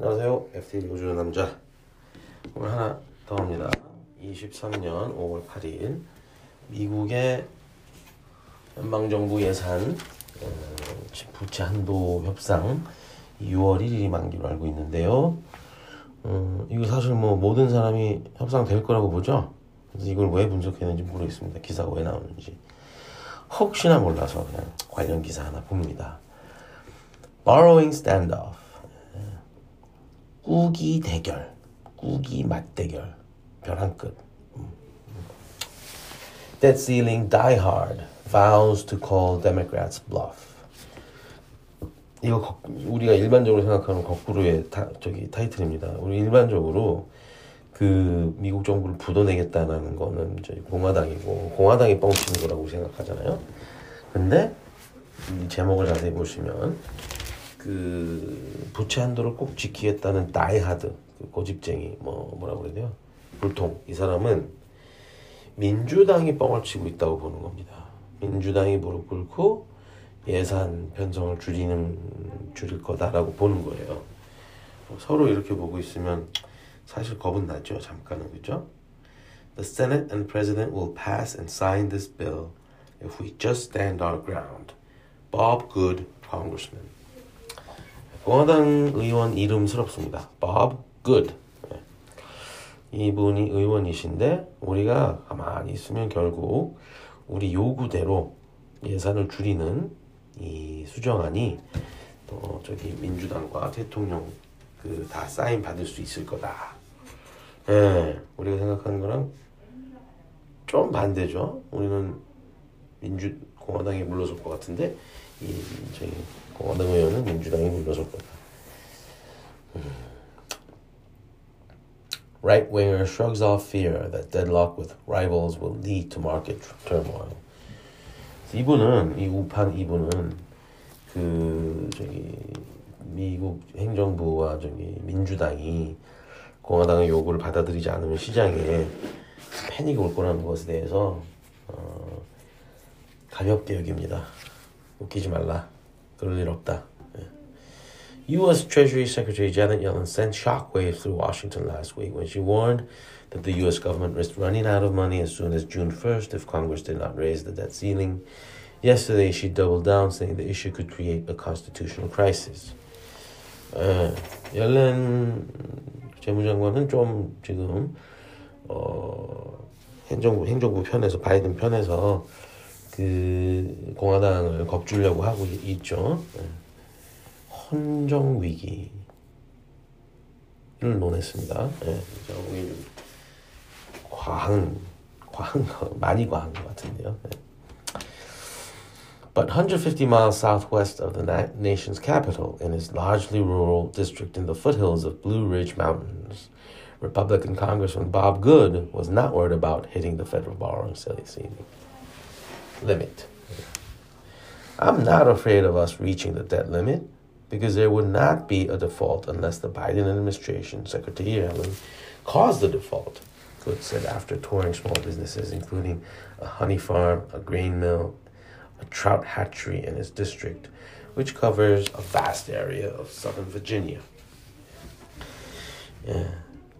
안녕하세요. FT 요주는 남자. 오늘 하나 더 합니다. 23년 5월 8일 미국의 연방정부 예산 어, 부채 한도 협상 6월 1일이 만기로 알고 있는데요. 어, 이거 사실 뭐 모든 사람이 협상될 거라고 보죠. 그래서 이걸 왜 분석했는지 모르겠습니다. 기사가 왜 나오는지. 혹시나 몰라서 그냥 관련 기사 하나 봅니다. Borrowing standoff. 꾸기 대결. 꾸기 맞대결. 별한 끗. Debt ceiling die hard. Vows to call Democrats bluff. 이거 거, 우리가 일반적으로 생각하는 거꾸로의 타, 저기 타이틀입니다. 우리 일반적으로 그 미국 정부를 부도내겠다는 거는 저희 공화당이고 공화당이 뻥치는 거라고 생각하잖아요. 근데 이 제목을 자세히 보시면 그 부채 한도를 꼭 지키겠다는 다이하드 그 고집쟁이 뭐 뭐라고 그래야 돼요? 불통 이 사람은 민주당이 뻥을 치고 있다고 보는 겁니다. 민주당이 무릎 꿇고 예산 편성을 줄이는 줄일 거다라고 보는 거예요. 서로 이렇게 보고 있으면 사실 겁은 나죠. 잠깐은 그죠? The Senate and President will pass and sign this bill if we just stand our ground. Bob Good, Congressman. 공화당 의원 이름스럽습니다. Bob Good. 이분이 의원이신데 우리가 가만히 있으면 결국 우리 요구대로 예산을 줄이는 이 수정안이 또 저기 민주당과 대통령 그 다 사인 받을 수 있을 거다. 예, 우리가 생각하는 거랑 좀 반대죠. 우리는 민주 공화당이 물러설 것 같은데 이 저희 공화당 의원은 민주당이 물러설 거다. 음. Right winger shrugs off fear that deadlock with rivals will lead to market turmoil. 이분은 이 우판 이분은 그 저기 미국 행정부와 저기 민주당이 공화당의 요구를 받아들이지 않으면 시장에 패닉이 올 거라는 것에 대해서 어, 가볍게 여깁니다. 웃기지 말라. 그럴 일 없다. U.S. Treasury Secretary Janet Yellen sent shockwaves through Washington last week when she warned that the U.S. government risked running out of money as soon as June 1st if Congress did not raise the debt ceiling. Yesterday, she doubled down, saying the issue could create a constitutional crisis. 에, 옐렌 재무장관은 좀 지금 어, 행정부 행정부 편에서 바이든 편에서 그 공화당을 겁주려고 하고 있죠. 에. 헌정 위기를 논했습니다. 예, 우리 과한, 과한 거, 많이 과한 것 같은데요. 예. But 150 miles southwest of the na- nation's capital, in its largely rural district in the foothills of Blue Ridge Mountains, Republican Congressman Bob Good was not worried about hitting the federal borrowing ceiling limit. I'm not afraid of us reaching the debt limit because there would not be a default unless the Biden administration, Secretary Yellen, caused the default, Good said after touring small businesses, including a honey farm, a grain mill, a trout hatchery in his district, which covers a vast area of southern Virginia. 예,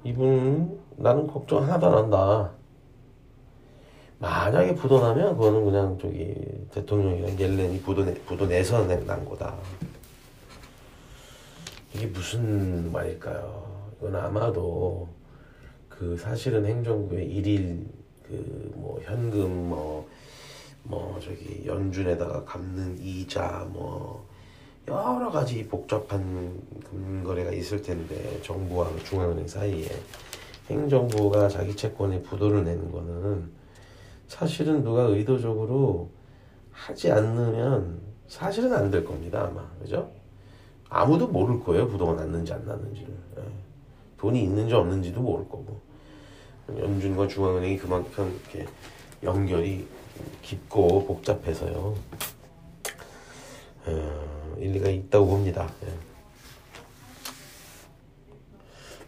이분 나는 걱정 하나도 안 한다. 만약에 부도나면 그거는 그냥 저기 대통령이랑 옐렌이 부도 부도 내서 난 거다. 이게 무슨 말일까요? 이건 아마도 그 사실은 행정부의 일일 그 뭐 현금 뭐뭐 뭐 저기 연준에다가 갚는 이자 뭐 여러 가지 복잡한 금거래가 있을 텐데 정부와 중앙은행 사이에 행정부가 자기 채권에 부도를 내는 거는 사실은 누가 의도적으로 하지 않으면 사실은 안 될 겁니다 아마 그죠? 아무도 모를 거예요. 부도가 났는지 안 났는지를. 예. 돈이 있는지 없는지도 모를 거고. 연준과 중앙은행이 그만큼 이렇게 연결이 깊고 복잡해서요. 예, 일리가 있다고 봅니다. 예.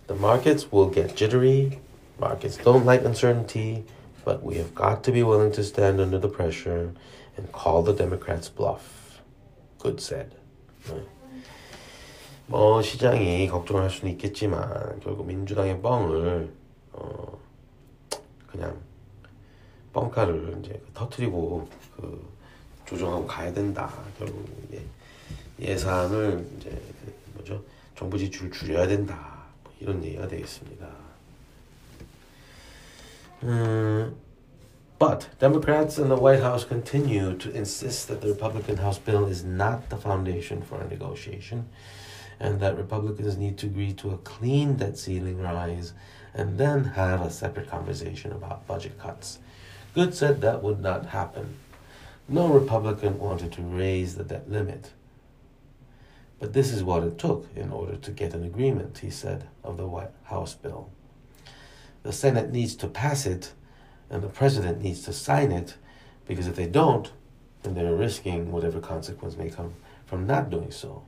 The markets will get jittery. Markets don't like uncertainty, but we have got to be willing to stand under the pressure and call the Democrats bluff. Good said. 예. 뭐 시장이 걱정할 수는 있겠지만 결국 민주당의 뻥을 어 그냥 뻥카를 이제 터트리고 그 조정하고 가야 된다. 결국 이제 예산을 이제 그 뭐죠 정부 지출을 줄여야 된다. 뭐 이런 얘기가 되겠습니다. 음, but Democrats in the White House continue to insist that the Republican House bill is not the foundation for a negotiation, and that Republicans need to agree to a clean debt ceiling rise and then have a separate conversation about budget cuts. Good said that would not happen. No Republican wanted to raise the debt limit. But this is what it took in order to get an agreement, he said, of the White House bill. The Senate needs to pass it, and the President needs to sign it, because if they don't, then they're risking whatever consequence may come from not doing so.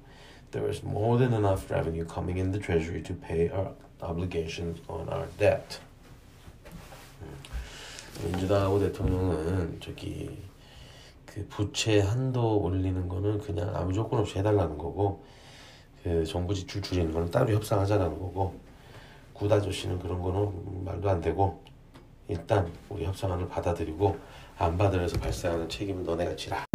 There is more than enough revenue coming in the Treasury to pay our obligations on our debt. 민주당하고 대통령은 저기 그 부채 한도 올리는 거는 그냥 아무 조건 없이 해달라는 거고 그 정부 지출 줄이는 거는 따로 협상하자라는 거고 구 아저씨는 그런 거는 말도 안 되고 일단 우리 협상안을 받아들이고 안 받아들여서 발생하는 책임은 너네가 지라.